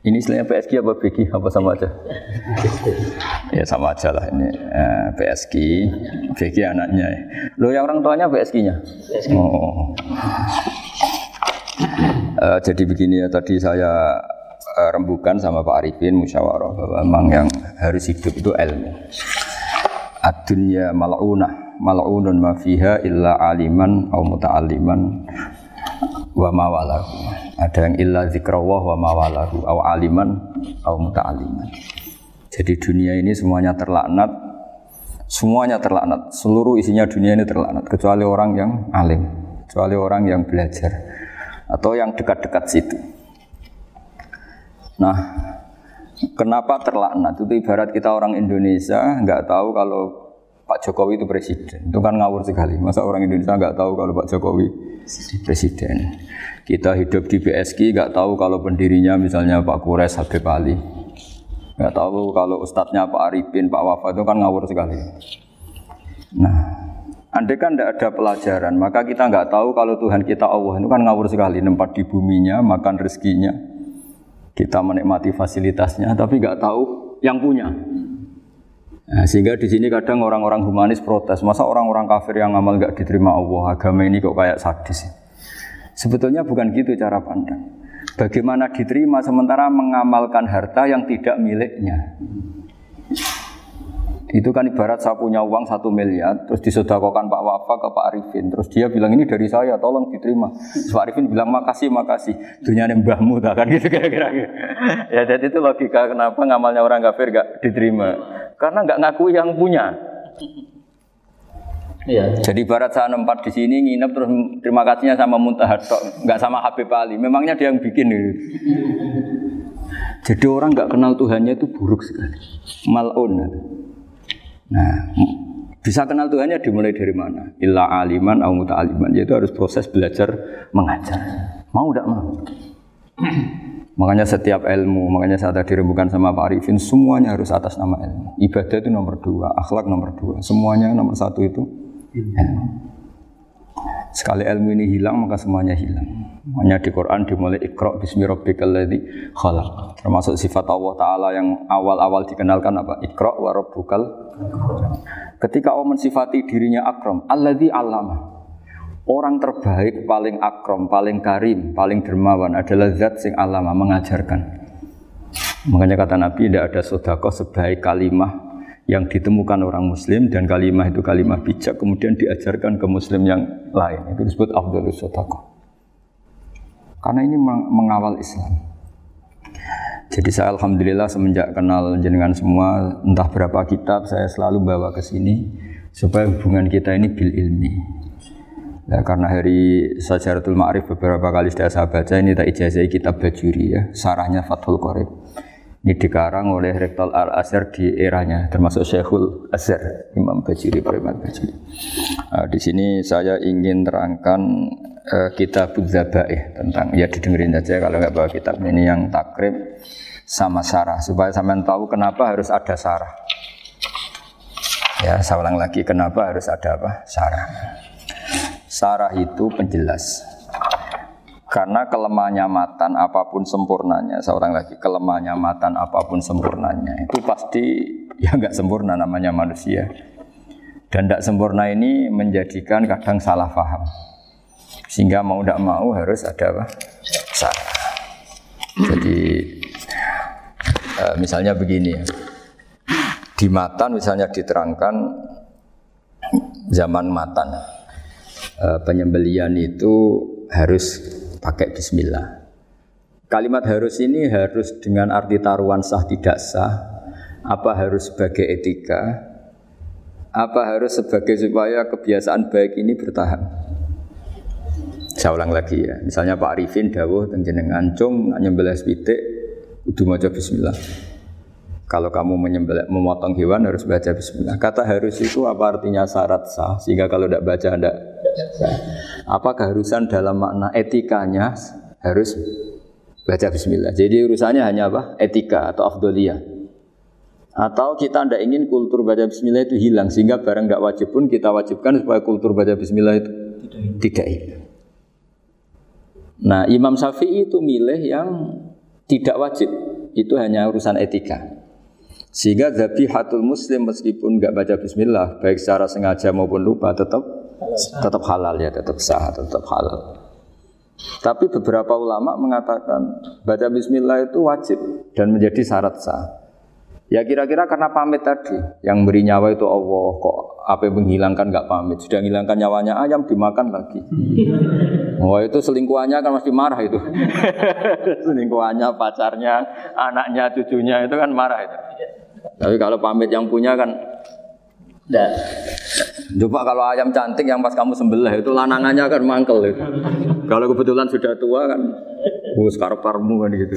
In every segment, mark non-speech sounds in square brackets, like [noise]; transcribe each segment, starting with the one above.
ini istilahnya PSG apa BG apa sama aja? ya sama aja lah ini eh, PSG, BG anaknya. Lo yang orang tuanya PSG-nya? Oh. Eh, jadi begini ya tadi saya eh, rembukan sama Pak Arifin musyawarah bahwa memang yang harus hidup itu ilmu. Ad-dunya mal'unah, mal'unun ma fiha illa aliman au muta'alliman wa mawalahu. Ada yang illa zikrawah wa mawalahu au aliman au muta'alliman. Jadi dunia ini semuanya terlaknat, semuanya terlaknat. Seluruh isinya dunia ini terlaknat kecuali orang yang alim, kecuali orang yang belajar atau yang dekat-dekat situ. Nah, kenapa terlaknat? Itu ibarat kita orang Indonesia nggak tahu kalau Pak Jokowi itu presiden. Itu kan ngawur sekali. Masa orang Indonesia nggak tahu kalau Pak Jokowi presiden. Kita hidup di BSK nggak tahu kalau pendirinya misalnya Pak Kures Habib Ali. Nggak tahu kalau ustadznya Pak Arifin, Pak Wafa itu kan ngawur sekali. Nah, andai kan tidak ada pelajaran, maka kita nggak tahu kalau Tuhan kita Allah itu kan ngawur sekali, nempat di buminya, makan rezekinya, kita menikmati fasilitasnya, tapi nggak tahu yang punya. Nah, sehingga di sini kadang orang-orang humanis protes, masa orang-orang kafir yang amal nggak diterima Allah, agama ini kok kayak sadis. Sebetulnya bukan gitu cara pandang. Bagaimana diterima sementara mengamalkan harta yang tidak miliknya. Itu kan ibarat saya punya uang satu miliar, terus disodakokan Pak Wafa ke Pak Arifin, terus dia bilang ini dari saya, tolong diterima. Terus Pak Arifin bilang makasih, makasih. Dunia ini mbahmu, tak kan [laughs] gitu kira-kira. ya jadi itu logika kenapa ngamalnya orang kafir gak diterima, karena nggak ngakui yang punya. Iya. Jadi barat saya nempat di sini nginep terus terima kasihnya sama Muntahar nggak sama Habib Ali. Memangnya dia yang bikin itu. Jadi orang nggak kenal Tuhannya itu buruk sekali. Malun. Nah, bisa kenal Tuhannya dimulai dari mana? Illa aliman au muta'aliman. Yaitu harus proses belajar mengajar. Mau tidak mau. [clears throat] Makanya setiap ilmu, makanya saya tadi rembukan sama Pak Arifin, semuanya harus atas nama ilmu. Ibadah itu nomor dua, akhlak nomor dua. Semuanya nomor satu itu ilmu. Sekali ilmu ini hilang maka semuanya hilang. Makanya di Quran dimulai Iqra bismi rabbikal ladzi khalaq. Termasuk sifat Allah taala yang awal-awal dikenalkan apa? Iqra wa rabbukal. Ketika Allah mensifati dirinya akram, alladzi allama. Orang terbaik, paling akram, paling karim, paling dermawan adalah zat sing alama mengajarkan. Makanya kata Nabi tidak ada sodako sebaik kalimah yang ditemukan orang muslim dan kalimah itu kalimah bijak kemudian diajarkan ke muslim yang lain. Itu disebut afdhalus sodako karena ini mengawal Islam. Jadi saya alhamdulillah semenjak kenal jenengan semua entah berapa kitab saya selalu bawa ke sini supaya hubungan kita ini bil ilmi. Ya, karena hari Sajaratul Ma'rif beberapa kali sudah saya baca ini tak ijazah kitab Bajuri ya, sarahnya Fathul Qorib. Ini dikarang oleh Rektor Al-Azhar di eranya, termasuk Syekhul Azhar, Imam Bajiri, Imam Bajiri. Nah, di sini saya ingin terangkan uh, kitab Zabaih tentang, ya didengerin aja kalau nggak bawa kitab ini yang takrib sama sarah, supaya sampean tahu kenapa harus ada sarah. Ya, saya ulang lagi, kenapa harus ada apa? Sarah. Sarah itu penjelas. Karena kelemahnya matan apa pun sempurnanya, seorang lagi kelemahnya matan apa pun sempurnanya itu pasti [laughs] ya nggak sempurna namanya manusia. Dan tidak sempurna ini menjadikan kadang salah paham. Sehingga mau tidak mau harus ada apa? Sarah. Jadi misalnya begini ya. Di matan misalnya diterangkan zaman matan penyembelian itu harus pakai bismillah. Kalimat harus ini harus dengan arti taruhan sah tidak sah, apa harus sebagai etika, apa harus sebagai supaya kebiasaan baik ini bertahan. Saya ulang lagi ya, misalnya Pak Arifin dawuh teng jenengan cung nyembelih pitik bismillah. Kalau kamu menyembelih, memotong hewan harus baca bismillah. Kata harus itu apa artinya syarat sah? Sehingga kalau tidak baca tidak sah. Apa keharusan dalam makna etikanya harus baca bismillah. Jadi urusannya hanya apa? Etika atau afdoliyah. Atau kita tidak ingin kultur baca bismillah itu hilang sehingga barang tidak wajib pun kita wajibkan supaya kultur baca bismillah itu tidak hilang. Nah, Imam Syafi'i itu milih yang tidak wajib. Itu hanya urusan etika. Sehingga zabihatul muslim meskipun nggak baca bismillah, baik secara sengaja maupun lupa tetap tetap halal ya, tetap sah, tetap halal. Tapi beberapa ulama mengatakan baca bismillah itu wajib dan menjadi syarat sah. Ya kira-kira karena pamit tadi, yang beri nyawa itu Allah, kok apa yang menghilangkan nggak pamit, sudah menghilangkan nyawanya ayam dimakan lagi. Wah itu selingkuhannya kan masih marah itu. [laughs] selingkuhannya, pacarnya, anaknya, cucunya itu kan marah itu. Tapi kalau pamit yang punya kan Nah, coba kalau ayam cantik yang pas kamu sembelih itu lanangannya kan mangkel itu. Kalau kebetulan sudah tua kan, oh sekarang parmu kan gitu.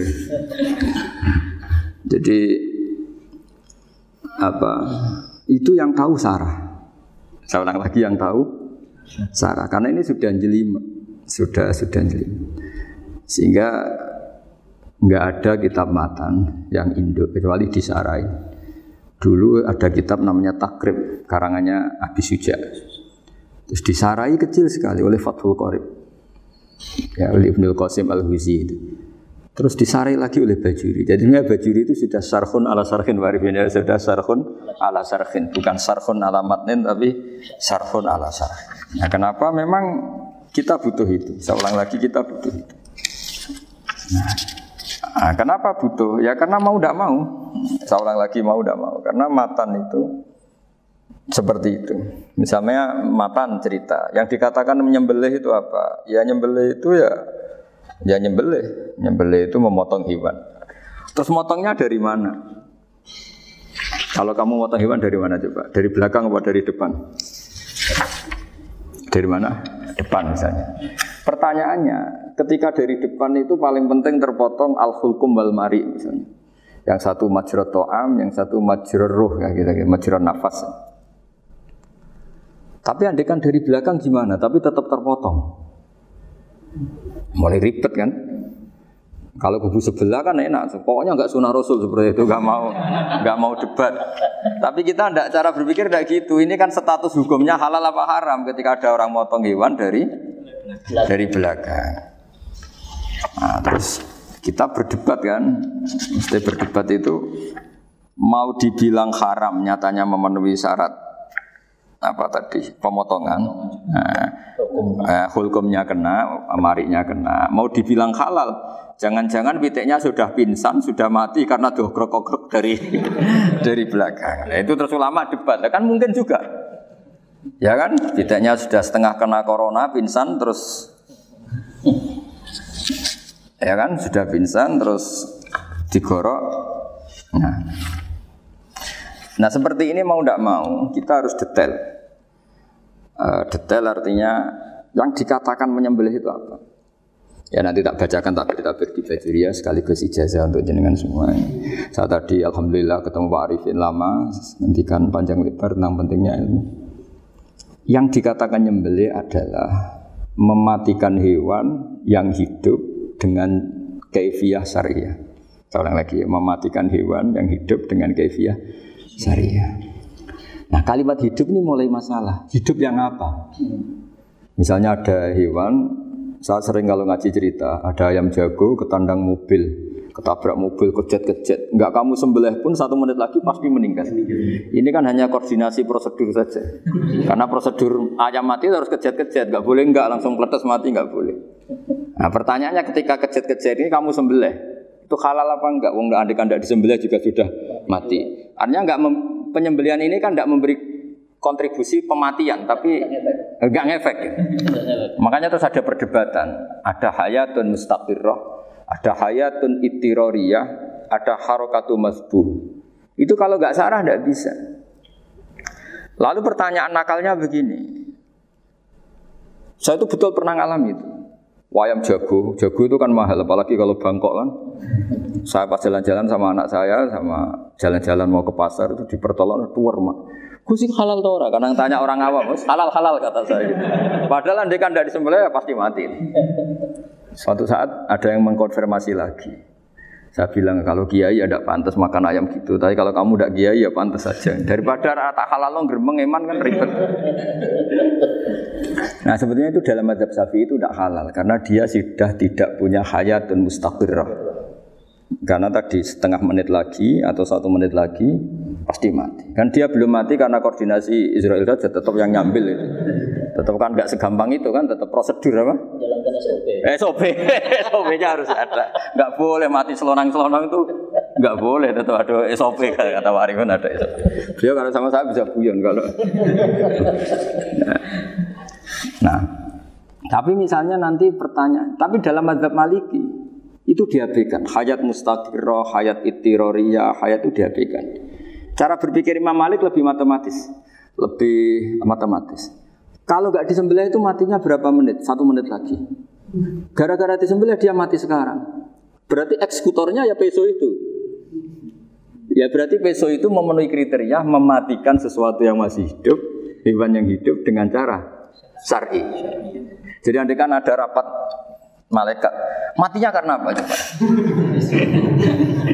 Jadi apa? Itu yang tahu Sarah. Saya lagi yang tahu Sarah. Karena ini sudah jeli, sudah sudah jeli. Sehingga nggak ada kitab matan yang induk kecuali di Sarah ini. Dulu ada kitab namanya Takrib, karangannya Abi Suja. Terus disarai kecil sekali oleh Fathul Qorib. Ya, oleh Ibnul Qasim Al-Huzi. Terus disarai lagi oleh Bajuri. Jadi Bajuri itu sudah sarhun ala sarhin warifin. Ya, sudah sarhun ala sarhin. Bukan sarhun ala matnin, tapi sarhun ala sarhin. Nah, kenapa? Memang kita butuh itu. Saya ulang lagi, kita butuh itu. Nah, nah kenapa butuh? Ya karena mau tidak mau. Saya ulang lagi mau tidak mau karena matan itu seperti itu. Misalnya matan cerita yang dikatakan menyembelih itu apa? Ya nyembelih itu ya ya nyembelih. Nyembelih itu memotong hewan. Terus motongnya dari mana? Kalau kamu motong hewan dari mana coba? Dari belakang atau dari depan? Dari mana? Depan misalnya. Pertanyaannya, ketika dari depan itu paling penting terpotong al-hulkum wal mari misalnya. Yang satu majrot to'am, yang satu majrot ruh, ya, gitu, gitu, majrot nafas. Tapi andekan dari belakang gimana? Tapi tetap terpotong. Mulai ribet kan? Kalau kubu sebelah kan enak, pokoknya nggak sunnah rasul seperti itu, nggak mau nggak mau debat. Tapi kita tidak cara berpikir tidak gitu. Ini kan status hukumnya halal apa haram ketika ada orang motong hewan dari dari belakang. Nah, terus kita berdebat kan, mesti berdebat itu mau dibilang haram nyatanya memenuhi syarat apa tadi? Pemotongan. Nah, eh, hukumnya kena amarinya kena. Mau dibilang halal jangan-jangan pitiknya sudah pingsan sudah mati karena dogrok-dogrok dari [laughs] dari belakang. Nah, itu terus ulama debat. Kan mungkin juga. Ya kan? Pitiknya sudah setengah kena corona pingsan terus [laughs] ya kan? Sudah pingsan terus digorok. Nah. Nah seperti ini mau tidak mau kita harus detail uh, detail artinya yang dikatakan menyembelih itu apa ya nanti tak bacakan tak tabir di Fajuria sekaligus ijazah untuk jenengan semua saya tadi alhamdulillah ketemu Pak Arifin lama nantikan panjang lebar tentang pentingnya ilmu yang dikatakan nyembelih adalah mematikan hewan yang hidup dengan kaifiah syariah. Seorang lagi mematikan hewan yang hidup dengan kaifiah syariah. Nah kalimat hidup ini mulai masalah. Hidup yang apa? Misalnya ada hewan, saya sering kalau ngaji cerita, ada ayam jago ketandang mobil, ketabrak mobil, kejet-kejet. Enggak kamu sembelih pun satu menit lagi pasti meninggal. Ini kan hanya koordinasi prosedur saja. Karena prosedur ayam mati harus kejet-kejet, enggak boleh enggak langsung peletes mati enggak boleh. Nah pertanyaannya ketika kejet-kejet ini kamu sembelih, itu halal apa enggak? Wong enggak kan enggak disembelih juga sudah mati. Artinya enggak penyembelian ini kan enggak memberi kontribusi pematian, tapi enggak [laughs] ngefek. Makanya terus ada perdebatan, ada hayatun mustaqirroh, ada hayatun itiroriyah, ada harokatu masbuh. Itu kalau nggak sarah nggak bisa. Lalu pertanyaan nakalnya begini. Saya itu betul pernah ngalami itu. Wayam jago, jago itu kan mahal, apalagi kalau Bangkok kan. Saya pas jalan-jalan sama anak saya, sama jalan-jalan mau ke pasar itu di pertolongan tuar mak. Gue halal tuh orang, karena tanya orang awam, halal halal kata saya. Padahal anda kan dari ya pasti mati. Suatu saat ada yang mengkonfirmasi lagi. Saya bilang kalau kiai ya pantas makan ayam gitu, tapi kalau kamu tidak kiai ya pantas saja. Daripada rata halal lo geremeng kan ribet. Nah sebetulnya itu dalam madhab sapi itu tidak halal karena dia sudah tidak punya hayat dan mustaqirrah. Karena tadi setengah menit lagi atau satu menit lagi pasti mati. Kan dia belum mati karena koordinasi Israel saja tetap yang nyambil itu. Tetap kan nggak segampang itu kan, tetap prosedur apa? Jalankan SOP. SOP, SOP-nya [laughs] harus ada. Nggak boleh mati selonang-selonang itu nggak boleh, tetap ada SOP kata Warifan ada SOP. Beliau kalau sama saya bisa buyon kalau. Nah, tapi misalnya nanti pertanyaan, tapi dalam mazhab Maliki itu diabaikan. Hayat mustaqirrah, hayat itiroriyah, hayat itu diabaikan. Cara berpikir Imam Malik lebih matematis, lebih matematis. Kalau nggak disembelih itu matinya berapa menit? Satu menit lagi. Gara-gara disembelih dia mati sekarang. Berarti eksekutornya ya peso itu. Ya berarti peso itu memenuhi kriteria mematikan sesuatu yang masih hidup, hewan yang hidup dengan cara syar'i. Jadi andai kan ada rapat malaikat, matinya karena apa coba?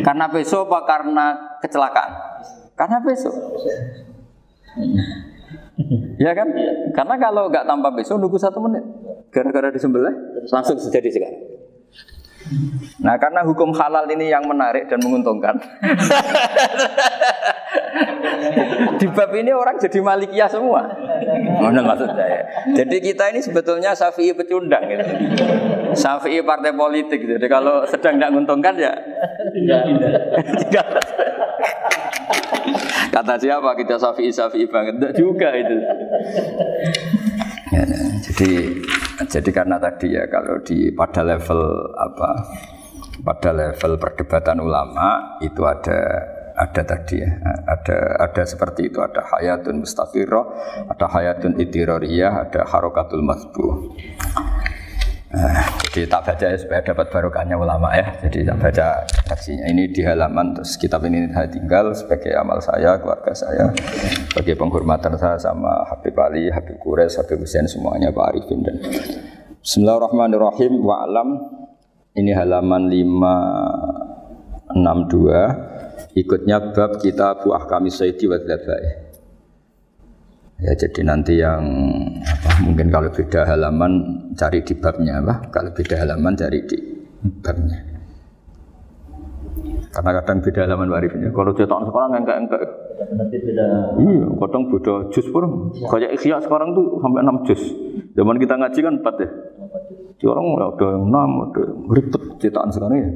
karena peso apa karena kecelakaan? Karena besok. Ya kan? Karena kalau nggak tanpa besok nunggu satu menit. Gara-gara disembelih langsung terjadi sekarang. Nah karena hukum halal ini yang menarik dan menguntungkan. Di bab ini orang jadi malikiyah semua. Mana maksud saya? Jadi kita ini sebetulnya syafi'i pecundang gitu. Syafi'i partai politik. Jadi kalau sedang tidak menguntungkan ya tidak. [laughs] Kata siapa kita safi safi banget? Tidak juga itu. Ya, jadi jadi karena tadi ya kalau di pada level apa pada level perdebatan ulama itu ada ada tadi ya ada ada seperti itu ada hayatun mustafirah ada hayatun itiroriyah ada harokatul masbuh Jadi tak baca ya supaya dapat barokahnya ulama ya. Jadi tak baca redaksinya. Ini di halaman terus kitab ini saya tinggal sebagai amal saya, keluarga saya, sebagai penghormatan saya sama Habib Ali, Habib Kures, Habib Hussein semuanya Pak Arifin dan Bismillahirrahmanirrahim wa alam ini halaman 562 ikutnya bab kita buah kami sayyidi wa Ya jadi nanti yang apa, mungkin kalau beda halaman cari di babnya apa? Kalau beda halaman cari di babnya. Karena kadang beda halaman warifnya. Kalau cetakan sekarang enggak enggak. beda. Iya, kadang beda jus pun. Kayak ikhya sekarang tuh sampai 6 jus. Zaman kita ngaji kan 4 ya. Di orang ada yang enam, ada ribet cetakan sekarang ya.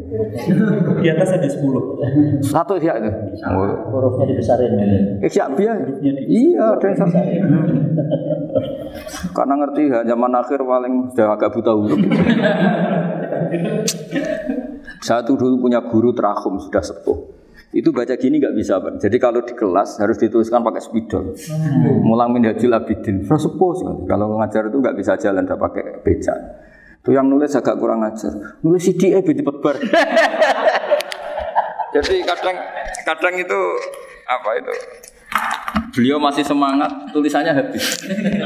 Di atas ada sepuluh. Satu ya itu. Hurufnya dibesarin. Isya biar. Iya, ada yang sama. Karena ngerti ya, zaman akhir paling sudah agak buta huruf. Saya tuh dulu punya guru terakum sudah sepuh. Itu baca gini nggak bisa bang. Jadi kalau di kelas harus dituliskan pakai spidol. Hmm. Mulang abidin. Sudah sepuh sekali. Kalau ngajar itu nggak bisa jalan, tidak pakai beca. Itu yang nulis agak kurang ajar. Nulis CD eh cepet bar. [laughs] Jadi kadang kadang itu apa itu? Beliau masih semangat, tulisannya habis.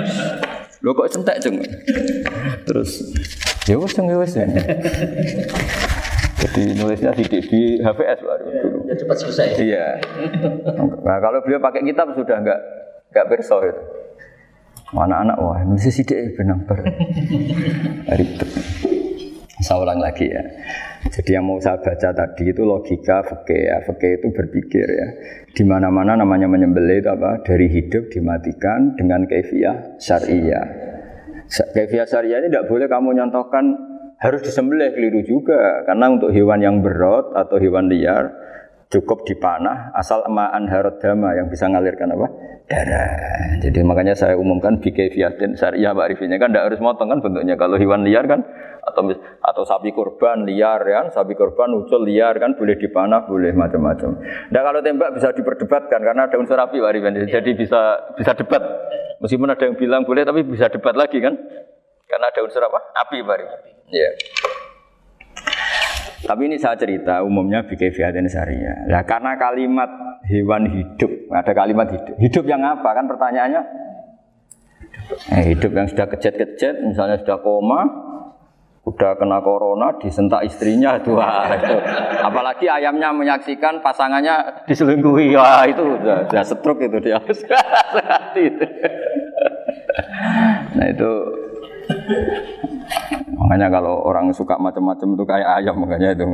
[laughs] Lo kok centek jeng? Terus ya wes ya wes ya. Jadi nulisnya di, di HVS baru dulu. Ya cepat selesai. Iya. Nah kalau beliau pakai kitab sudah enggak enggak berso itu. Anak-anak wah nulis sidik benang ber. [laughs] Ribet. Saya ulang lagi ya. Jadi yang mau saya baca tadi itu logika fakih ya. Fakih itu berpikir ya. Di mana-mana namanya menyembelih itu apa? Dari hidup dimatikan dengan kefiah syariah. Kefiah syariah ini tidak boleh kamu nyontohkan harus disembelih keliru juga karena untuk hewan yang berat atau hewan liar cukup dipanah asal emaan harot dama yang bisa ngalirkan apa darah. Jadi makanya saya umumkan bikefiatin syariah Pak Arifinnya kan tidak harus motong kan bentuknya kalau hewan liar kan atau atau sapi korban liar kan sapi korban ucul liar kan boleh dipanah boleh macam-macam. Nah kalau tembak bisa diperdebatkan karena ada unsur api Pak Arifin jadi bisa bisa debat meskipun ada yang bilang boleh tapi bisa debat lagi kan Karena ada unsur apa? Api bari. Iya. Tapi ini saya cerita umumnya bikin fiatin syariah. Nah, karena kalimat hewan hidup, ada kalimat hidup. Hidup yang apa? Kan pertanyaannya eh, hidup yang sudah kejet-kejet, misalnya sudah koma, udah kena corona, disentak istrinya, itu. Apalagi ayamnya menyaksikan pasangannya diselingkuhi, wah itu udah, udah stroke itu dia. [laughs] nah itu Makanya kalau orang suka macam-macam itu kayak ayam makanya itu.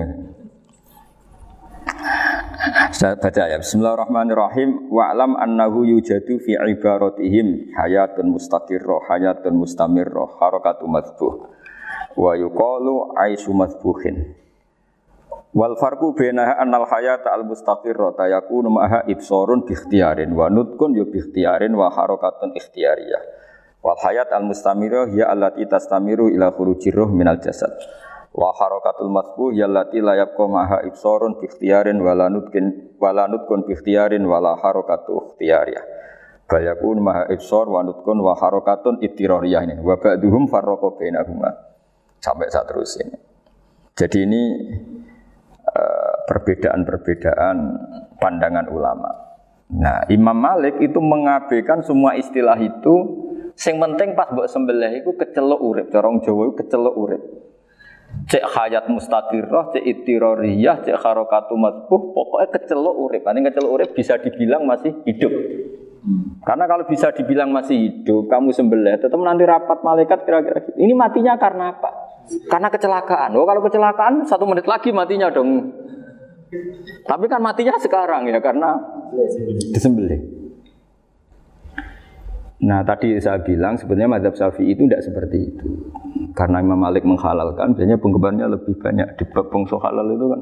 Saya baca ya. Bismillahirrahmanirrahim. Wa'lam annahu yujadu fi ibaratihim hayatun mustaqirrah, hayatun mustamirrah, harakatu madbuh. Wa yuqalu aisu madbuhin. Wal farqu bainaha annal hayata al mustaqirrah tayakunu maha ibsarun bi ikhtiyarin wa nutqun yu bi ikhtiyarin wa harakatun ikhtiyariyah. Wal hayat al mustamiru ya allati tastamiru ila khurujir ruh minal jasad. Wa harakatul masbu ya allati la yabqa maha ibsarun bi ikhtiyarin wala nutkin wala nutkun bi ikhtiyarin harakatu ikhtiyariyah. Maha ibsar wa nutkun wa harakatun ini. Wa ba'duhum farraqa bainahuma. Sampai saat terus ini. Jadi ini eh, perbedaan-perbedaan pandangan ulama. Nah, Imam Malik itu mengabaikan semua istilah itu Sing penting pas mbok sembelih iku kecelok urip, corong Jawa iku kecelok urip. Cek hayat mustaqirrah, cek itiroriyah, cek harokatu matbuh, pokoknya kecelok urip. Ini kecelok urip bisa dibilang masih hidup. Karena kalau bisa dibilang masih hidup, kamu sembelih, tetap nanti rapat malaikat kira-kira gitu. Ini matinya karena apa? Karena kecelakaan. Oh kalau kecelakaan satu menit lagi matinya dong. Tapi kan matinya sekarang ya karena disembelih. Nah tadi saya bilang sebenarnya madhab syafi'i itu tidak seperti itu. Karena Imam Malik menghalalkan, biasanya penggemarnya lebih banyak. Di bab bongso halal itu kan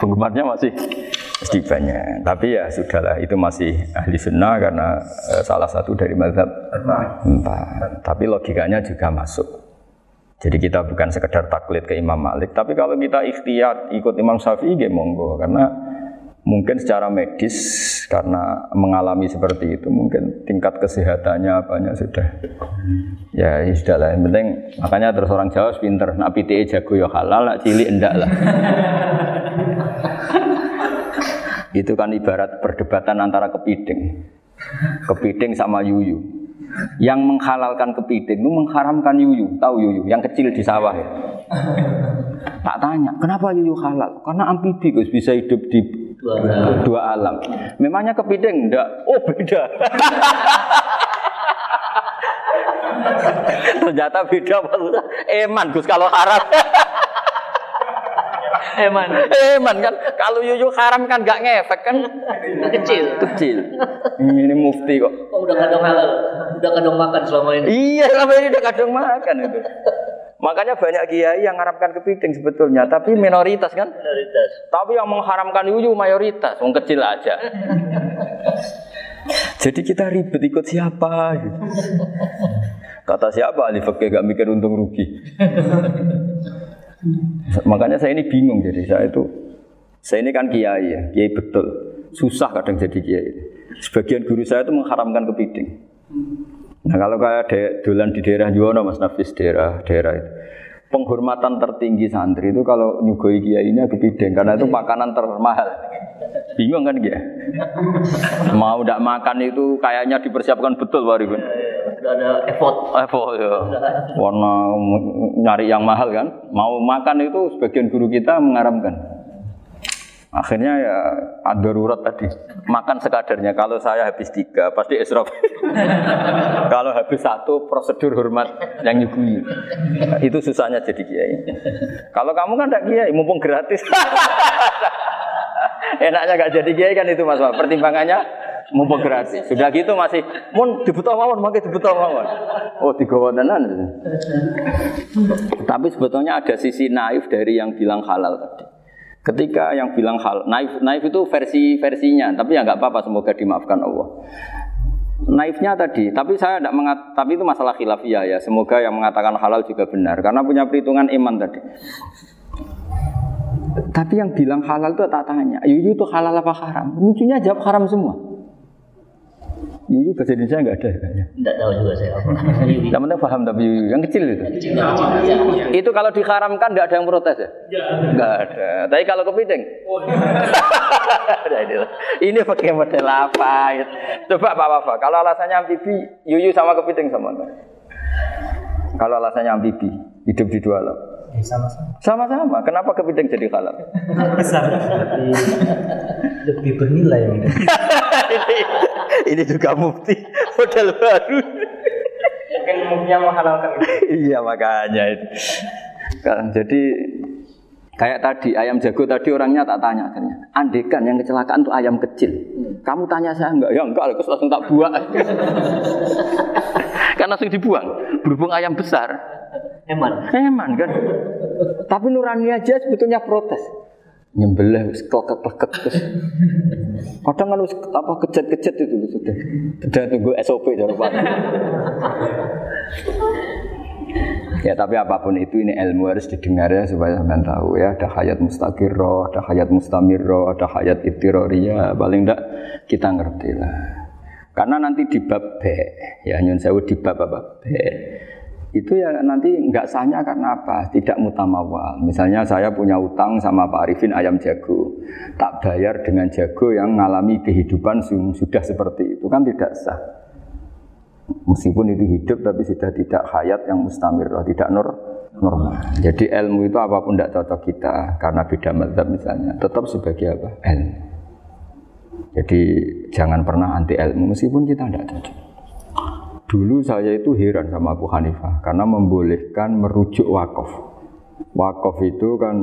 penggemarnya masih sedikit banyak. Tapi ya sudahlah, itu masih ahli sunnah karena eh, salah satu dari madhab empat. Tapi logikanya juga masuk. Jadi kita bukan sekedar taklid ke Imam Malik, tapi kalau kita ikhtiar ikut Imam Syafi'i, ya monggo. Karena mungkin secara medis karena mengalami seperti itu mungkin tingkat kesehatannya apanya sudah. Ya, ya sudah lah. Yang penting makanya terus orang Jawa pinter. Nak PTE jago ya halal nak cilik enggak lah. [laughs] Itu kan ibarat perdebatan antara kepiting. Kepiting sama yuyu. Yang menghalalkan kepiting itu mengharamkan yuyu. Tahu yuyu? Yang kecil di sawah. Ya tak tanya kenapa yuyu halal? Karena amfibi bisa hidup di dua alam. Dua alam. Memangnya kepiting enggak? Oh beda. [laughs] Ternyata beda maksudnya. Eman Gus kalau haram. Eman. Eman kan kalau yuyu haram kan enggak ngefek kan kecil. Kecil. Ini mufti kok. Oh, udah kadang halal. Udah kadang makan selama ini. Iya, selama ini udah kadang makan itu. Makanya banyak kiai yang mengharapkan kepiting sebetulnya, tapi minoritas kan? Minoritas. Tapi yang mengharamkan yuyu mayoritas, wong kecil aja. Jadi kita ribet ikut siapa? Gitu. Kata siapa ahli fakih gak mikir untung rugi. Makanya saya ini bingung jadi saya itu saya ini kan kiai ya, kiai betul. Susah kadang jadi kiai. Sebagian guru saya itu mengharamkan kepiting. Nah kalau kayak de, dolan di daerah Juwono Mas Nafis daerah daerah itu. Penghormatan tertinggi santri itu kalau nyugoi kiainya kepiting karena itu makanan termahal. Bingung kan dia? Mau tidak makan itu kayaknya dipersiapkan betul Pak Ribun. Ada effort. Effort ya. Warna nyari yang mahal kan. Mau makan itu sebagian guru kita mengaramkan. Akhirnya ya ada darurat tadi. Makan sekadarnya. Kalau saya habis tiga, pasti esrop. [laughs] Kalau habis satu, prosedur hormat yang nyugui. Itu susahnya jadi kiai. Kalau kamu kan tidak kiai, mumpung gratis. [laughs] Enaknya gak jadi kiai kan itu mas. Pertimbangannya mumpung gratis. Sudah gitu masih, mun dibutuh mawon, makai dibutuh mawon. Oh tiga tenan. Tapi sebetulnya ada sisi naif dari yang bilang halal tadi. Ketika yang bilang hal naif, naif itu versi versinya, tapi ya nggak apa-apa, semoga dimaafkan Allah. Naifnya tadi, tapi saya tidak mengat, tapi itu masalah khilafiyah ya. Semoga yang mengatakan halal juga benar, karena punya perhitungan iman tadi. Tapi yang bilang halal itu tak tanya, itu halal apa haram? Lucunya jawab haram semua. Yuyu bahasa Indonesia nggak ada kayaknya. Tidak tahu juga saya apa. Yang penting paham tapi yuyu yang kecil itu. Kecil, kecil. Ya. Itu kalau diharamkan nggak ada yang protes ya? Nggak ada. Tapi kalau kepiting? [laughs] Nah, ini, ini pakai model apa? gitu. Coba Pak Wafa, kalau alasannya amfibi, yuyu sama kepiting sama enggak? Kalau alasannya amfibi, hidup di dua alam. Ya, sama-sama. Sama-sama. Kenapa kepiting jadi halal? Besar berarti lebih bernilai mungkin. [laughs] ini, juga mufti model baru. Mungkin mungkin menghalalkan itu. iya makanya itu. Kan, jadi kayak tadi ayam jago tadi orangnya tak tanya akhirnya. Andekan yang kecelakaan tuh ayam kecil. Kamu tanya saya enggak? Ya enggak, terus langsung tak buang. [laughs] kan langsung dibuang. Berhubung ayam besar, Eman. eman kan. Tapi nurani aja sebetulnya protes. Nyembelih wis klekek-klekek terus. Kadang kan wis apa kejet-kejet itu sudah. Sudah tunggu SOP dari Pak. Ya tapi apa pun itu ini ilmu harus didengar ya supaya sampean tahu ya ada hayat mustaqirroh, ada hayat mustamirroh, ada hayat ibtiroriyah paling enggak kita ngerti lah. Karena nanti di bab B ya nyun sewu di bab apa B itu ya nanti nggak sahnya karena apa? Tidak mutamawal. Misalnya saya punya utang sama Pak Arifin ayam jago, tak bayar dengan jago yang mengalami kehidupan su- sudah seperti itu kan tidak sah. Meskipun itu hidup tapi sudah tidak hayat yang mustamir, tidak nur normal. Jadi ilmu itu apa pun tidak cocok kita karena beda mazhab misalnya, tetap sebagai apa? Ilmu. Jadi jangan pernah anti ilmu meskipun kita tidak cocok. Dulu saya itu heran sama Abu Hanifah karena membolehkan merujuk wakaf. Wakaf itu kan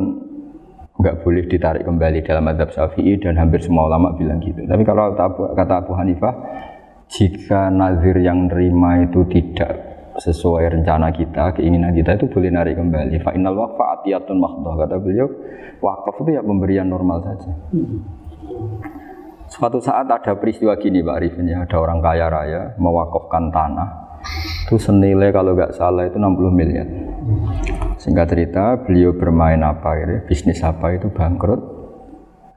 nggak boleh ditarik kembali dalam madhab syafi'i dan hampir semua ulama bilang gitu. Tapi kalau kata Abu, Hanifah, jika nazir yang nerima itu tidak sesuai rencana kita, keinginan kita itu boleh narik kembali. Fa innal waqfa makhdah. Kata beliau, wakaf itu ya pemberian normal saja. Suatu saat ada peristiwa gini Pak Arifin ya, ada orang kaya raya mewakafkan tanah. Itu senilai kalau nggak salah itu 60 miliar. Singkat cerita, beliau bermain apa gitu, bisnis apa itu bangkrut.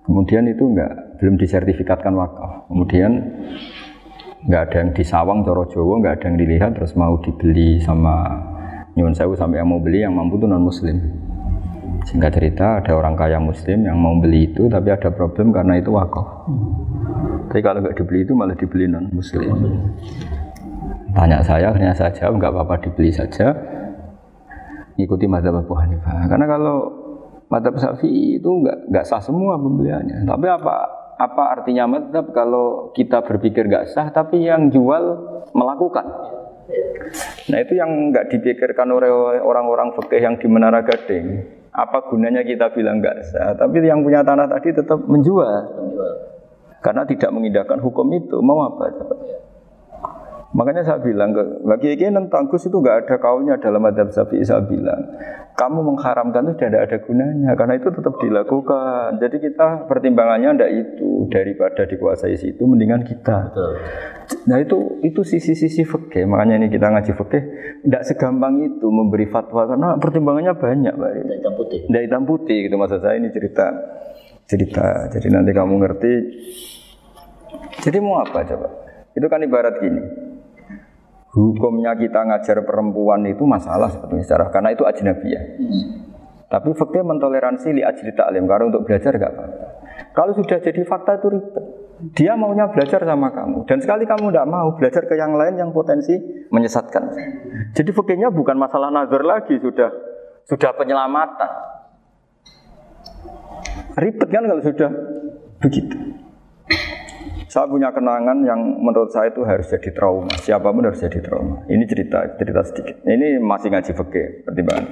Kemudian itu nggak belum disertifikatkan wakaf. Kemudian nggak ada yang disawang coro Jawa, nggak ada yang dilihat terus mau dibeli sama nyuwun sewu sampai yang mau beli yang mampu itu non muslim. Singkat cerita ada orang kaya muslim yang mau beli itu tapi ada problem karena itu wakaf. Tapi kalau nggak dibeli itu malah dibeli non muslim. Tanya saya, saya jawab nggak apa-apa dibeli saja. Ikuti mazhab Abu Hanifah. Karena kalau mazhab Syafi'i itu nggak nggak sah semua pembeliannya. Tapi apa apa artinya mazhab kalau kita berpikir nggak sah tapi yang jual melakukan? Nah itu yang nggak dipikirkan oleh orang-orang fikih yang di Menara Gading. Apa gunanya kita bilang nggak sah? Tapi yang punya tanah tadi tetap menjual. Karena tidak mengindahkan hukum itu. Mau apa? coba? Makanya saya bilang ke bagi ini tentang Gus itu nggak ada kaulnya dalam adab Syafi'i saya bilang kamu mengharamkan itu tidak ada gunanya karena itu tetap dilakukan. Jadi kita pertimbangannya ndak itu daripada dikuasai situ mendingan kita. Betul. Nah itu itu sisi-sisi fikih. Makanya ini kita ngaji fikih tidak segampang itu memberi fatwa karena pertimbangannya banyak, Pak. Tidak hitam putih. Tidak hitam putih gitu maksud saya ini cerita cerita. Jadi nanti kamu ngerti. Jadi mau apa coba? Itu kan ibarat gini. Hukumnya kita ngajar perempuan itu masalah sebetulnya secara karena itu ajnabiyah. Tapi fakta mentoleransi li ajli taklim karena untuk belajar gak apa-apa. Kalau sudah jadi fakta itu ribet. Dia maunya belajar sama kamu dan sekali kamu tidak mau belajar ke yang lain yang potensi menyesatkan. Jadi fakihnya bukan masalah nazar lagi sudah sudah penyelamatan. Ribet kan kalau sudah begitu. Saya punya kenangan yang menurut saya itu harus jadi trauma. Siapa pun harus jadi trauma. Ini cerita, cerita sedikit. Ini masih ngaji fikih pertimbangan.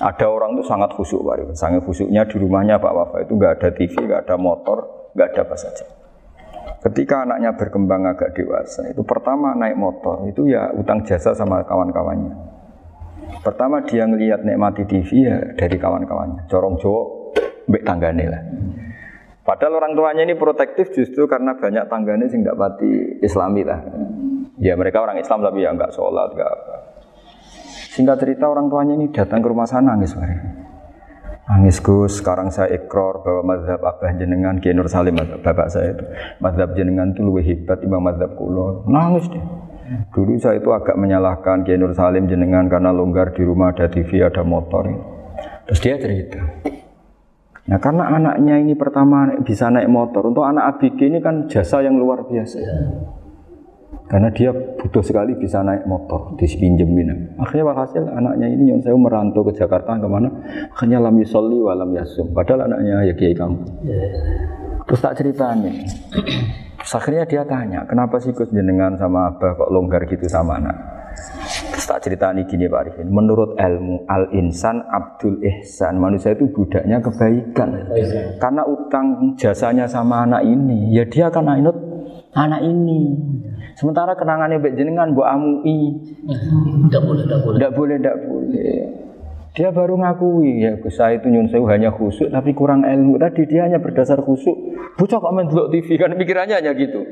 Ada orang itu sangat khusyuk, Pak. Sangat khusyuknya di rumahnya Pak Wafa itu nggak ada TV, nggak ada motor, nggak ada apa saja. Ketika anaknya berkembang agak dewasa, itu pertama naik motor, itu ya utang jasa sama kawan-kawannya. Pertama dia ngelihat nikmati TV ya dari kawan-kawannya. Corong Jawa, mbek tanggane lah. Padahal orang tuanya ini protektif justru karena banyak tangganya sing tidak pati islami lah. Ya mereka orang Islam tapi ya nggak sholat, nggak apa. Singkat cerita orang tuanya ini datang ke rumah sana nangis bareng. Nangis Gus, sekarang saya ikrar bahwa mazhab Abah jenengan Kiai Nur Salim mazhab bapak saya itu mazhab jenengan itu lebih hebat timbang mazhab kulo. Nangis deh. Dulu saya itu agak menyalahkan Kiai Nur Salim jenengan karena longgar di rumah ada TV, ada motor. Terus dia cerita. Nah karena anaknya ini pertama bisa naik motor, untuk anak ABG ini kan jasa yang luar biasa. Karena dia butuh sekali bisa naik motor, dipinjemin. Akhirnya walhasil anaknya ini yang saya merantau ke Jakarta ke mana? Akhirnya lam yusolli wa lam yasum. Padahal anaknya ya kiai kamu. Terus tak ceritanya. Terus akhirnya dia tanya, kenapa sih Gus jenengan sama abah kok longgar gitu sama anak? Tak ceritani gini Pak Arifin, menurut ilmu al-insan abdul ihsan, manusia itu budaknya kebaikan. Karena utang jasanya sama anak ini, ya dia akan ainut anak ini. Sementara kenangannya Mbak jenengan Bu amui, Tidak boleh, tidak boleh. tidak boleh, tidak boleh. Dia baru ngakui ya Gus saya itu nyun sewu hanya khusuk tapi kurang ilmu tadi dia hanya berdasar khusuk. Bocah kok main TV kan pikirannya hanya gitu.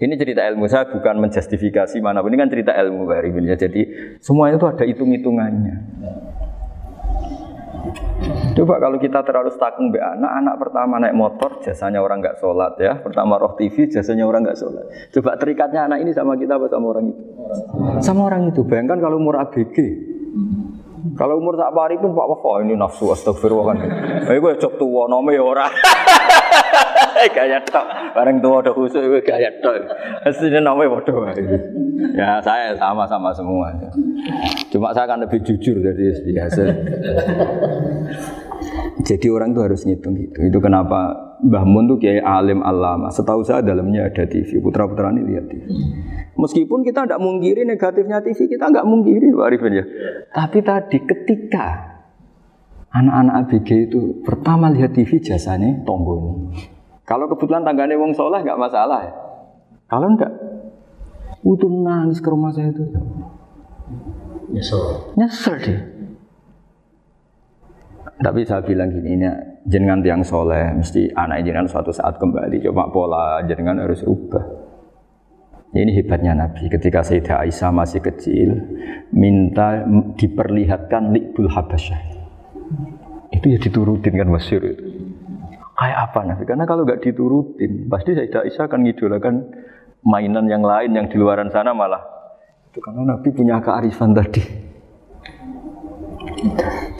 Ini cerita ilmu saya bukan menjustifikasi mana ini kan cerita ilmu Pak Arifin ya. Jadi semuanya itu ada hitung-hitungannya. Coba kalau kita terlalu stakung be anak, anak pertama naik motor jasanya orang nggak sholat ya. Pertama roh TV jasanya orang nggak sholat. Coba terikatnya anak ini sama kita apa sama orang itu? Sama orang itu. Bayangkan kalau umur ABG. Kalau umur tak pari pun Pak Wafa ini nafsu astagfirullah kan. Eh gue cok tua nome ya ora. [laughs] [laughs] gaya tok. Bareng tua udah khusus gue gaya tok. Aslinya nome bodoh. Ya saya sama-sama semua. Cuma saya akan lebih jujur dari biasa. Jadi orang tuh harus ngitung gitu. Itu kenapa Mbah Mun tuh kiai alim alama. Setahu saya dalamnya ada TV. Putra putra ini lihat TV. Meskipun kita tidak mungkiri negatifnya TV, kita nggak mungkiri Pak Arifin ya. Tapi tadi ketika anak-anak ABG itu pertama lihat TV jasanya tombol Kalau kebetulan tangganya wong soleh nggak masalah ya. Kalau enggak, itu nangis ke rumah saya itu. Nyesel. Nyesel deh. Tapi saya bilang gini, ini jenengan tiang soleh, mesti anak jenengan suatu saat kembali. Coba pola jenengan harus rubah. Ini hebatnya Nabi. Ketika Sayyidah Aisyah masih kecil, minta diperlihatkan likbul habasyah. Itu ya diturutin kan masyur itu. Kayak apa Nabi? Karena kalau nggak diturutin, pasti Sayyidah Aisyah akan ngidolakan mainan yang lain yang di luaran sana malah. Itu karena Nabi punya kearifan tadi.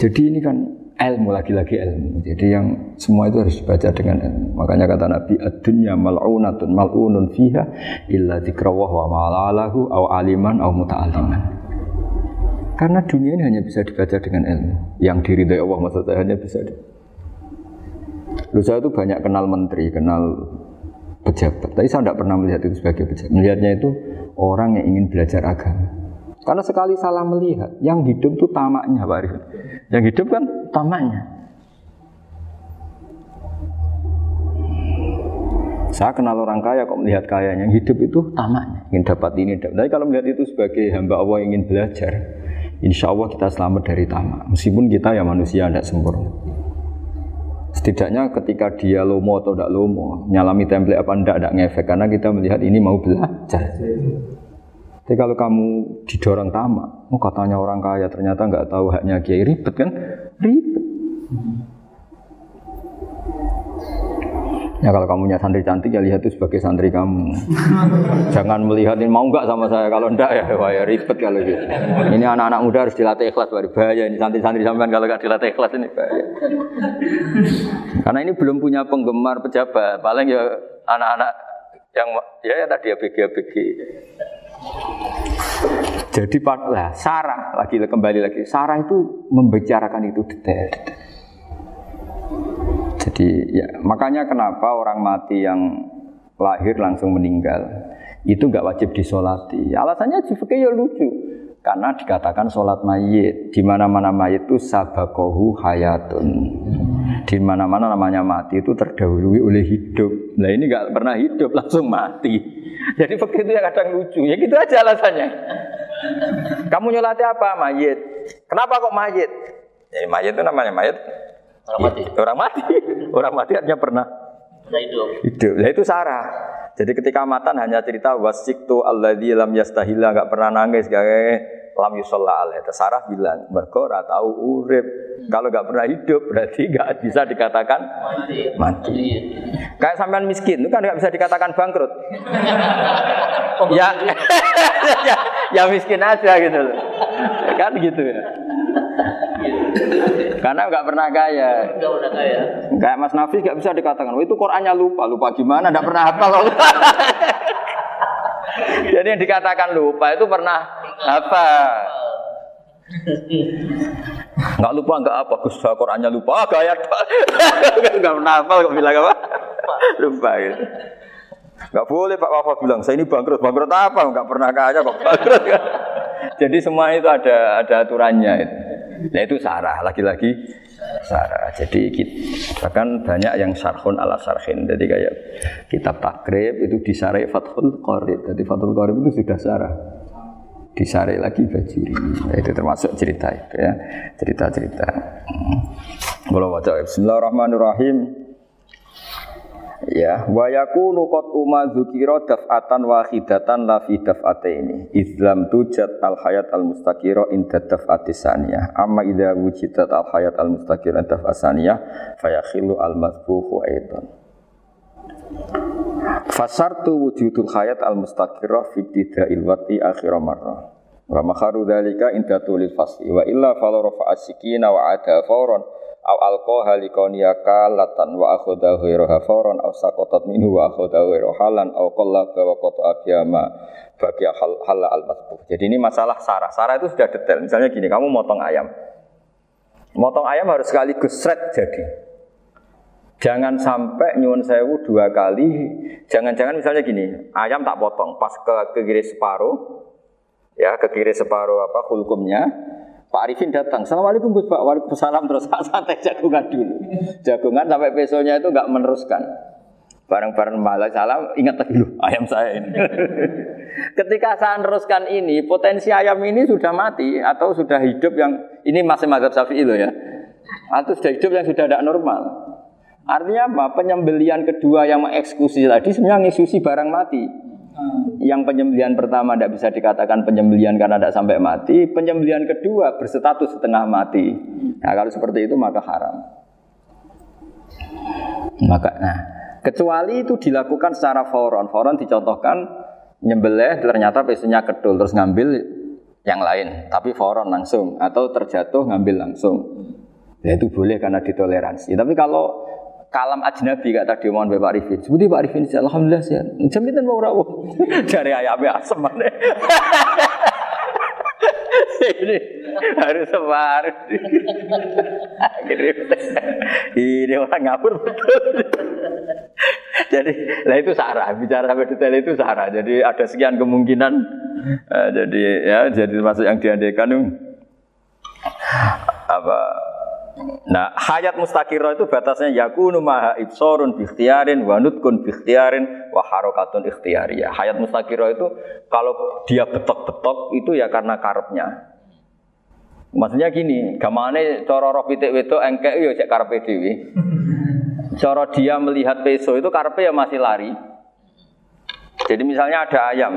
Jadi ini kan ilmu lagi-lagi ilmu. Jadi yang semua itu harus dibaca dengan ilmu. Makanya kata Nabi, "Ad-dunya mal'unatun mal'unun fiha illa dzikrawah wa ma'alalahu aw aliman aw muta'alliman." Karena dunia ini hanya bisa dibaca dengan ilmu. Yang diridhai Allah maksud saya hanya bisa di... Lu saya itu banyak kenal menteri, kenal pejabat. Tapi saya tidak pernah melihat itu sebagai pejabat. Melihatnya itu orang yang ingin belajar agama. Karena sekali salah melihat, yang hidup itu tamaknya Pak Arif. Yang hidup kan tamaknya. Saya kenal orang kaya kok melihat kaya, yang hidup itu tamaknya, ingin dapat ini. Dapat. Tapi kalau melihat itu sebagai hamba Allah yang ingin belajar, insya Allah kita selamat dari tamak. Meskipun kita ya manusia tidak sempurna. Setidaknya ketika dia lomo atau tidak lomo, nyalami template apa tidak, tidak ngefek. Karena kita melihat ini mau belajar. Tapi kalau kamu didorong tamak, oh katanya orang kaya ternyata nggak tahu haknya kiai ribet kan? Ribet. Ya kalau kamu punya santri cantik ya lihat itu sebagai santri kamu. [laughs] Jangan melihat ini mau nggak sama saya kalau enggak ya wah ya ribet kalau gitu. Ini anak-anak muda harus dilatih ikhlas baru bahaya ini santri-santri sampean kalau nggak dilatih ikhlas ini bahaya. Karena ini belum punya penggemar pejabat, paling ya anak-anak yang ya, ya tadi ABG ABG. Jadi lah Sarah lagi kembali lagi Sarah itu membicarakan itu detail. Jadi ya makanya kenapa orang mati yang lahir langsung meninggal itu nggak wajib disolati. Alasannya juga ya lucu karena dikatakan sholat mayit di mana mana mayit itu sabakohu hayatun di mana mana namanya mati itu terdahului oleh hidup. Nah ini nggak pernah hidup langsung mati. Jadi begitu ya kadang lucu ya gitu aja alasannya. Kamu nyolati apa mayit? Kenapa kok mayit? Ya mayit itu namanya mayit Orang mati. Orang mati. [laughs] Orang mati artinya pernah hidup. hidup. Nah itu Sarah. Jadi ketika matan hanya cerita wasiktu alladzi lam yastahila nggak pernah nangis, gak lam yusalla alaih. Sarah bilang, mergo ora tahu urip. Kalau nggak pernah hidup berarti nggak bisa dikatakan Mati. mati. Iya. Kayak sampean miskin itu kan nggak bisa dikatakan bangkrut. [laughs] ya, [laughs] ya, ya miskin aja gitu loh. Kan gitu ya. Karena nggak pernah kaya. Enggak udah kaya. Kayak Mas Nafis nggak bisa dikatakan, oh itu Qurannya lupa, lupa gimana? Nggak pernah hafal. [laughs] Jadi yang dikatakan lupa itu pernah apa? Nggak lupa nggak apa, Gus Qurannya lupa, ah, gaya [laughs] nggak pernah hafal kok bilang apa? Lupa gitu. Nggak boleh Pak Wafa bilang, saya ini bangkrut, bangkrut apa? Nggak pernah kaya kok [laughs] bangkrut. Jadi semua itu ada ada aturannya. Itu. Nah itu sarah, lagi-lagi sarah. Jadi kita, bahkan banyak yang sarhun ala sarhin. Jadi kayak kitab takrib itu disarai Fathul Qorib. Jadi Fathul Qorib itu sudah sarah. Disarai lagi bajuri. Nah, itu termasuk cerita itu ya. Cerita-cerita. Hmm. Kalau baca Bismillahirrahmanirrahim. Ya, wa yakunu qad umma dzukira daf'atan wahidatan la fi daf'ataini. Islam tujat al hayat al mustaqira inda daf'ati saniyah. Amma idza wujidat al hayat al mustaqira daf'at saniyah fayakhilu al mazbuhu aidan. Fasartu wujudul hayat al mustaqira fi ibtida'il wati akhir marrah. Wa makharu dzalika inda tulil fasli wa illa fala rafa'a sikina wa ada fawran aw alqaha liqaniya kalatan wa akhadha ghairaha fawran aw saqatat minhu wa akhadha ghairaha halan aw qallaba wa qata'a biyama bagi hal hal al masbuh. Jadi ini masalah sarah. Sarah itu sudah detail. Misalnya gini, kamu motong ayam. Motong ayam harus sekaligus sret jadi. Jangan sampai nyuwun sewu dua kali. Jangan-jangan misalnya gini, ayam tak potong, pas ke, ke kiri separuh, ya ke kiri separuh apa hulkumnya, Pak Arifin datang, Assalamualaikum Gus Pak, Waalaikumsalam terus [laughs] santai jagungan dulu. Jagungan sampai besoknya itu nggak meneruskan. Bareng-bareng malah salam, ingat lagi dulu ayam saya ini. [laughs] Ketika saya meneruskan ini, potensi ayam ini sudah mati atau sudah hidup yang ini masih mazhab Syafi'i loh ya. Atau sudah hidup yang sudah tidak normal. Artinya apa? Penyembelian kedua yang mengeksekusi tadi sebenarnya mengeksekusi barang mati. Yang penyembelian pertama tidak bisa dikatakan penyembelian karena tidak sampai mati. Penyembelian kedua berstatus setengah mati. Nah kalau seperti itu maka haram. Maka nah kecuali itu dilakukan secara foron. Foron dicontohkan nyembelih ternyata pesunya kedul terus ngambil yang lain. Tapi foron langsung atau terjatuh ngambil langsung. Ya itu boleh karena ditoleransi. Tapi kalau kalam ajnabi kata tadi mohon Pak Arifin. Seperti Pak Arifin sih, alhamdulillah sih. Jaminan mau rawuh [laughs] dari ayamnya asem mana. [laughs] ini harus sebar. [laughs] ini orang ngapur betul. jadi, lah itu sarah. Bicara sampai detail itu sarah. Jadi ada sekian kemungkinan. Eh, jadi ya, jadi termasuk yang diandaikan apa Nah, hayat mustaqirah itu batasnya yakunu maha ibsorun bi ikhtiarin wa nutkun bi ikhtiarin wa harakatun ikhtiyariyah. Hayat mustaqirah itu kalau dia betok-betok itu ya karena karepnya. Maksudnya gini, gamane cara roh pitik wedok engkek yo cek karepe dhewe. Cara dia melihat peso itu karepe ya masih lari. Jadi misalnya ada ayam.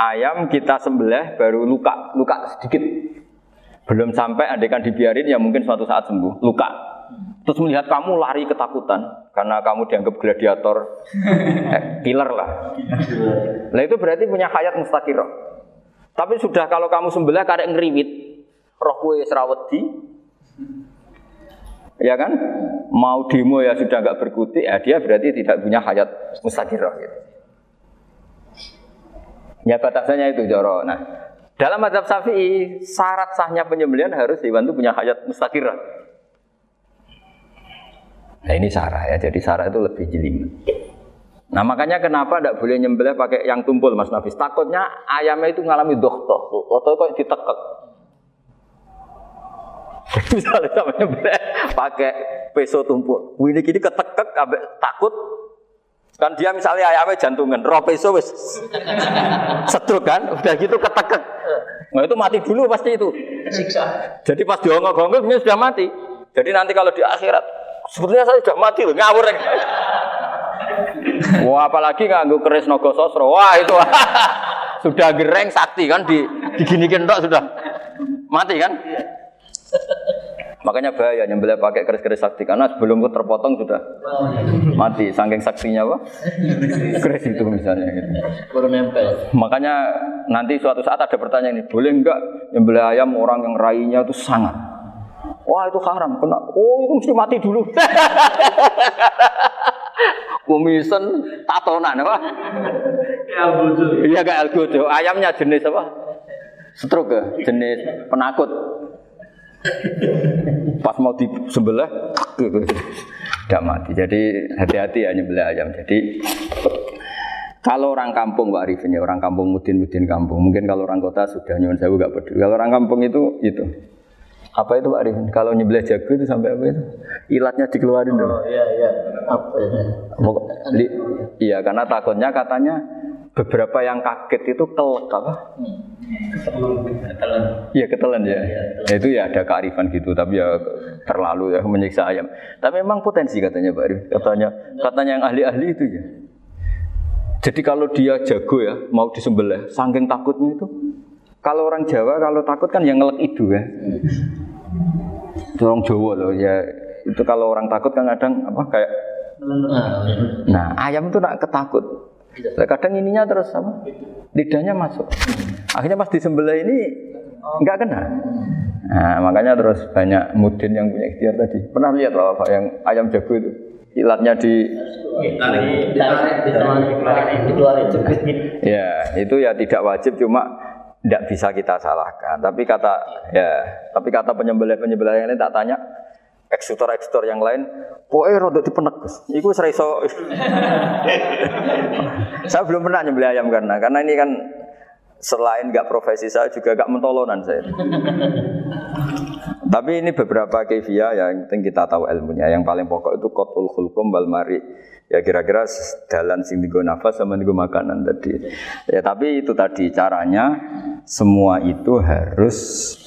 Ayam kita sembelih baru luka, luka sedikit belum sampai andekan dibiarin ya mungkin suatu saat sembuh, luka. Terus melihat kamu lari ketakutan karena kamu dianggap gladiator, [laughs] eh, killer lah. Nah itu berarti punya hayat mustaqirah. Tapi sudah kalau kamu sembelih karek ngeriwit, roh kue serawati, ya kan? Mau demo ya sudah nggak berkutik, ya dia berarti tidak punya hayat mustaqirah. Gitu. Ya batasannya itu joro. Nah, dalam mazhab Syafi'i, syarat sahnya penyembelihan harus hewan itu punya hayat mustaqirah. Nah ini sarah ya, jadi sarah itu lebih jeli. Nah makanya kenapa tidak boleh nyembelih pakai yang tumpul Mas Nafis? Takutnya ayamnya itu ngalami dokter, atau kok ditekek. [laughs] Misalnya sama nyembelih pakai peso tumpul, ini kini ketekek, takut Kan dia misalnya ayamnya jantungan, roh peso wis sedruk kan, udah gitu ketekek. Nah itu mati dulu pasti itu. Siksa. Jadi pas diongok-ongok ini sudah mati. Jadi nanti kalau di akhirat, sebetulnya saya sudah mati loh, ngawur. Wah apalagi nganggu keris nogo sosro, wah itu [laughs] sudah gereng sakti kan di diginikin tok sudah mati kan? Makanya bahaya nyembelih pakai keris-keris sakti karena sebelum itu terpotong sudah mati. Saking saksinya apa? Keris itu misalnya. Gitu. Nempel. Makanya nanti suatu saat ada pertanyaan ini, boleh enggak nyembelih ayam orang yang rainya itu sangat? Wah itu haram, kena. Oh itu mesti mati dulu. [laughs] Kumisen tatonan apa? Ya. Iya gak algojo. Ayamnya jenis apa? Stroke ya? Jenis penakut. Pas mau di sebelah, tidak mati. Jadi hati-hati ya nyembelih ayam. Jadi kalau orang kampung Pak Arifin ya orang kampung mudin-mudin kampung. Mungkin kalau orang kota sudah nyuwun saya gak peduli. Kalau orang kampung itu itu apa itu Pak Arifin? Kalau nyembelih jago itu sampai apa itu? Ilatnya dikeluarin. Oh iya iya. Apa ya? Li- Iya, karena takutnya katanya beberapa yang kaget itu kelek apa? Ketelan. Iya ketelan ya. Ya, Itu ya ada kearifan gitu, tapi ya terlalu ya menyiksa ayam. Tapi memang potensi katanya Pak Arif. Katanya katanya yang ahli-ahli itu ya. Jadi kalau dia jago ya, mau disembelih, saking takutnya itu. Kalau orang Jawa kalau takut kan yang ngelek itu ya. Itu orang Jawa loh ya. Itu kalau orang takut kan kadang apa kayak Nah, Nah, ayam itu nak ketakut. Lah, Kadang ininya terus apa? Lidahnya masuk. Akhirnya pas disembelih ini nggak kena. Nah, makanya terus banyak mudin yang punya ikhtiar tadi. Pernah lihat loh Pak yang ayam jago itu ilatnya di ya itu ya tidak wajib cuma tidak bisa kita salahkan. Tapi kata ya, tapi kata penyembelih penyembelih yang lain tak tanya eksekutor eksekutor yang lain, pokoknya rodok dipenek. Iku wis ra iso. [laughs] saya belum pernah nyembelih ayam karena karena ini kan selain nggak profesi saya juga nggak mentolonan saya. Tapi ini beberapa kefiah yang penting kita tahu ilmunya. Yang paling pokok itu kotul hulkum wal mari. Ya kira-kira dalan sing digo nafas sama digo makanan tadi. Ya tapi itu tadi caranya semua itu harus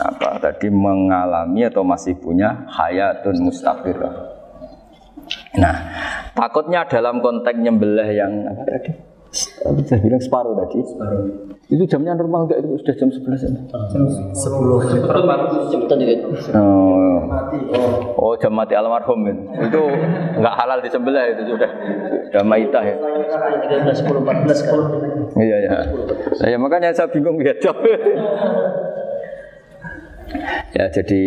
apa tadi mengalami atau masih punya hayatun mustaqirah. Nah, takutnya dalam konteks nyembelih yang apa tadi? Apa saya bilang separuh tadi? Itu jamnya normal enggak itu sudah jam 11 ya? Cepetan dikit. Oh, oh jam mati almarhum itu. Itu nggak halal disembelih itu sudah sudah maitah ya. 13, 10, 14 kan. Iya ya. Ya makanya saya bingung ya jawab. [laughs] ya jadi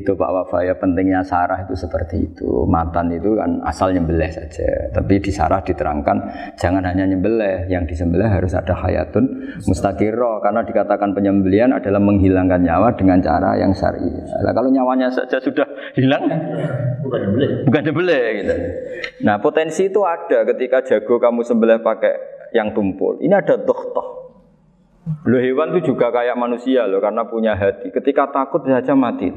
itu Pak Wafa ya pentingnya sarah itu seperti itu. Matan itu kan asal nyembelih saja. Tapi di sarah diterangkan jangan hanya nyembelih, yang disembelih harus ada hayatun mustaqirro karena dikatakan penyembelihan adalah menghilangkan nyawa dengan cara yang syar'i. Nah, kalau nyawanya saja sudah hilang Bukan boleh. bukan nyembelih gitu. Nah, potensi itu ada ketika jago kamu sembelih pakai yang tumpul. Ini ada dohtoh. Loh hewan itu juga kayak manusia loh karena punya hati. Ketika takut saja mati.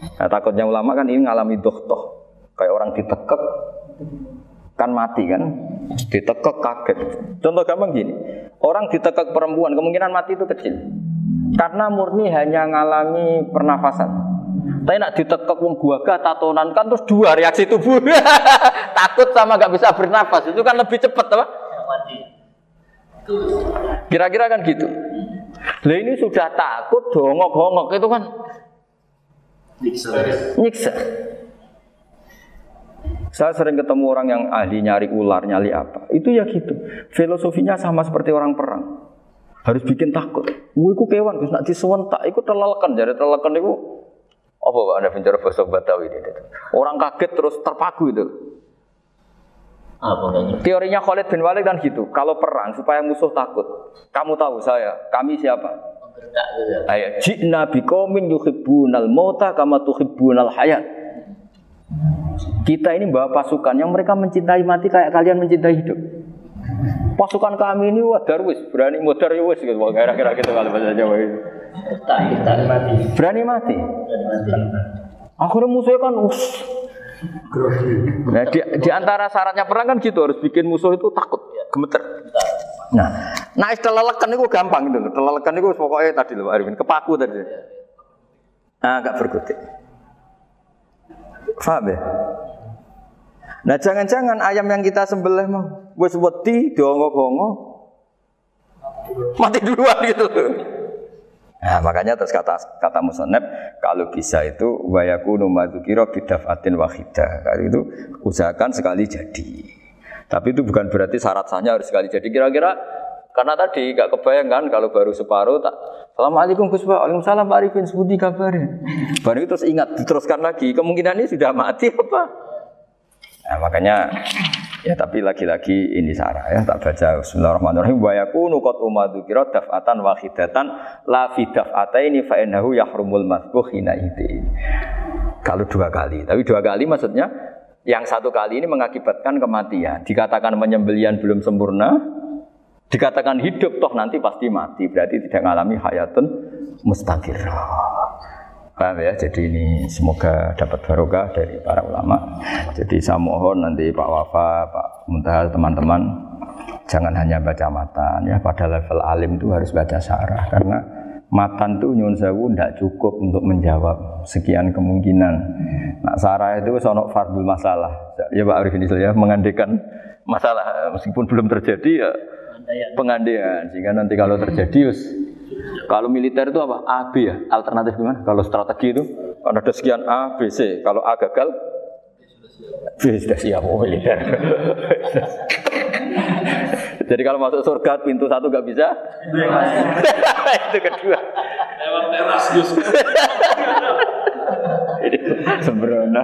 Nah, takutnya ulama kan ini ngalami dohtoh. Kayak orang ditekek kan mati kan. Ditekek kaget. Contoh gampang gini. Orang ditekek perempuan kemungkinan mati itu kecil. Karena murni hanya ngalami pernafasan. Tapi nak ditekek wong guaga tatonan kan terus dua reaksi tubuh. [laughs] Takut sama nggak bisa bernafas itu kan lebih cepat apa? Kira-kira kan gitu. Lah ini sudah takut dongok-dongok itu kan nyiksa. Saya sering ketemu orang yang ahli nyari ular, nyari apa. Itu ya gitu. Filosofinya sama seperti orang perang. Harus bikin takut. Wih, iku kewan, Gus, nak disuwentak, iku telelekan. Jadi telelekan itu apa Pak Anda bicara bahasa Batawi ini? Orang kaget terus terpaku itu. Apa? Teorinya Khalid bin Walid kan gitu. Kalau perang supaya musuh takut. Kamu tahu saya, kami siapa? Ya. Ayat jina biqaumin yuhibbunal mauta kama tuhibbunal hayat. Kita ini bawa pasukan yang mereka mencintai mati kayak kalian mencintai hidup. Pasukan kami ini wah darwis, berani modar ya wis gitu. Kira-kira gitu kalau bahasa Jawa itu. Gertak. Mati. Berani mati. Mati. Akhirnya musuhnya kan us. Nah, di, di antara syaratnya perang kan gitu harus bikin musuh itu takut, gemeter. Nah, nah istilah lelekan itu gampang loh. Lelekan itu pokoknya tadi loh Arifin, kepaku tadi. Nah, agak berkutik. Paham ya? Nah, jangan-jangan ayam yang kita sembelih mah wis wedi dongok-dongok Mati duluan gitu. Nah, makanya terus kata kata musonep kalau bisa itu wayaku numadukiro bidafatin wahidah. Kalau itu usahakan sekali jadi. Tapi itu bukan berarti syarat sahnya harus sekali jadi. Kira-kira karena tadi gak kebayang kan kalau baru separuh tak Assalamualaikum Gus Pak, Waalaikumsalam Pak Arifin, sebuti kabarnya. Baru itu terus ingat, diteruskan lagi. Kemungkinan ini sudah mati apa? Nah, makanya ya tapi lagi-lagi ini sarah ya tak baca Bismillahirrahmanirrahim wa yakunu qad umadukira daf'atan wahidatan la fi daf'ataini fa innahu yahrumul masbuh hina. Kalau dua kali, tapi dua kali maksudnya yang satu kali ini mengakibatkan kematian. Dikatakan penyembelian belum sempurna, dikatakan hidup toh nanti pasti mati. Berarti tidak mengalami hayatun mustaqirrah. Paham ya? Jadi ini semoga dapat barokah dari para ulama. Jadi saya mohon nanti Pak Wafa, Pak Muntaha, teman-teman jangan hanya baca matan ya. Pada level alim itu harus baca syarah karena matan itu nyun sewu tidak cukup untuk menjawab sekian kemungkinan. Nah, sarah itu sonok fardul masalah. Ya Pak Arif ini ya mengandekan masalah meskipun belum terjadi ya pengandaian sehingga nanti kalau terjadi kalau militer itu apa? A, B ya? Alternatif gimana? Kalau strategi itu kan ada sekian A, B, C. Kalau A gagal, B sudah siap oh, militer. [laughs] [laughs] Jadi kalau masuk surga pintu satu gak bisa, [laughs] itu kedua. Lewat teras Gus. [laughs] Sembrono.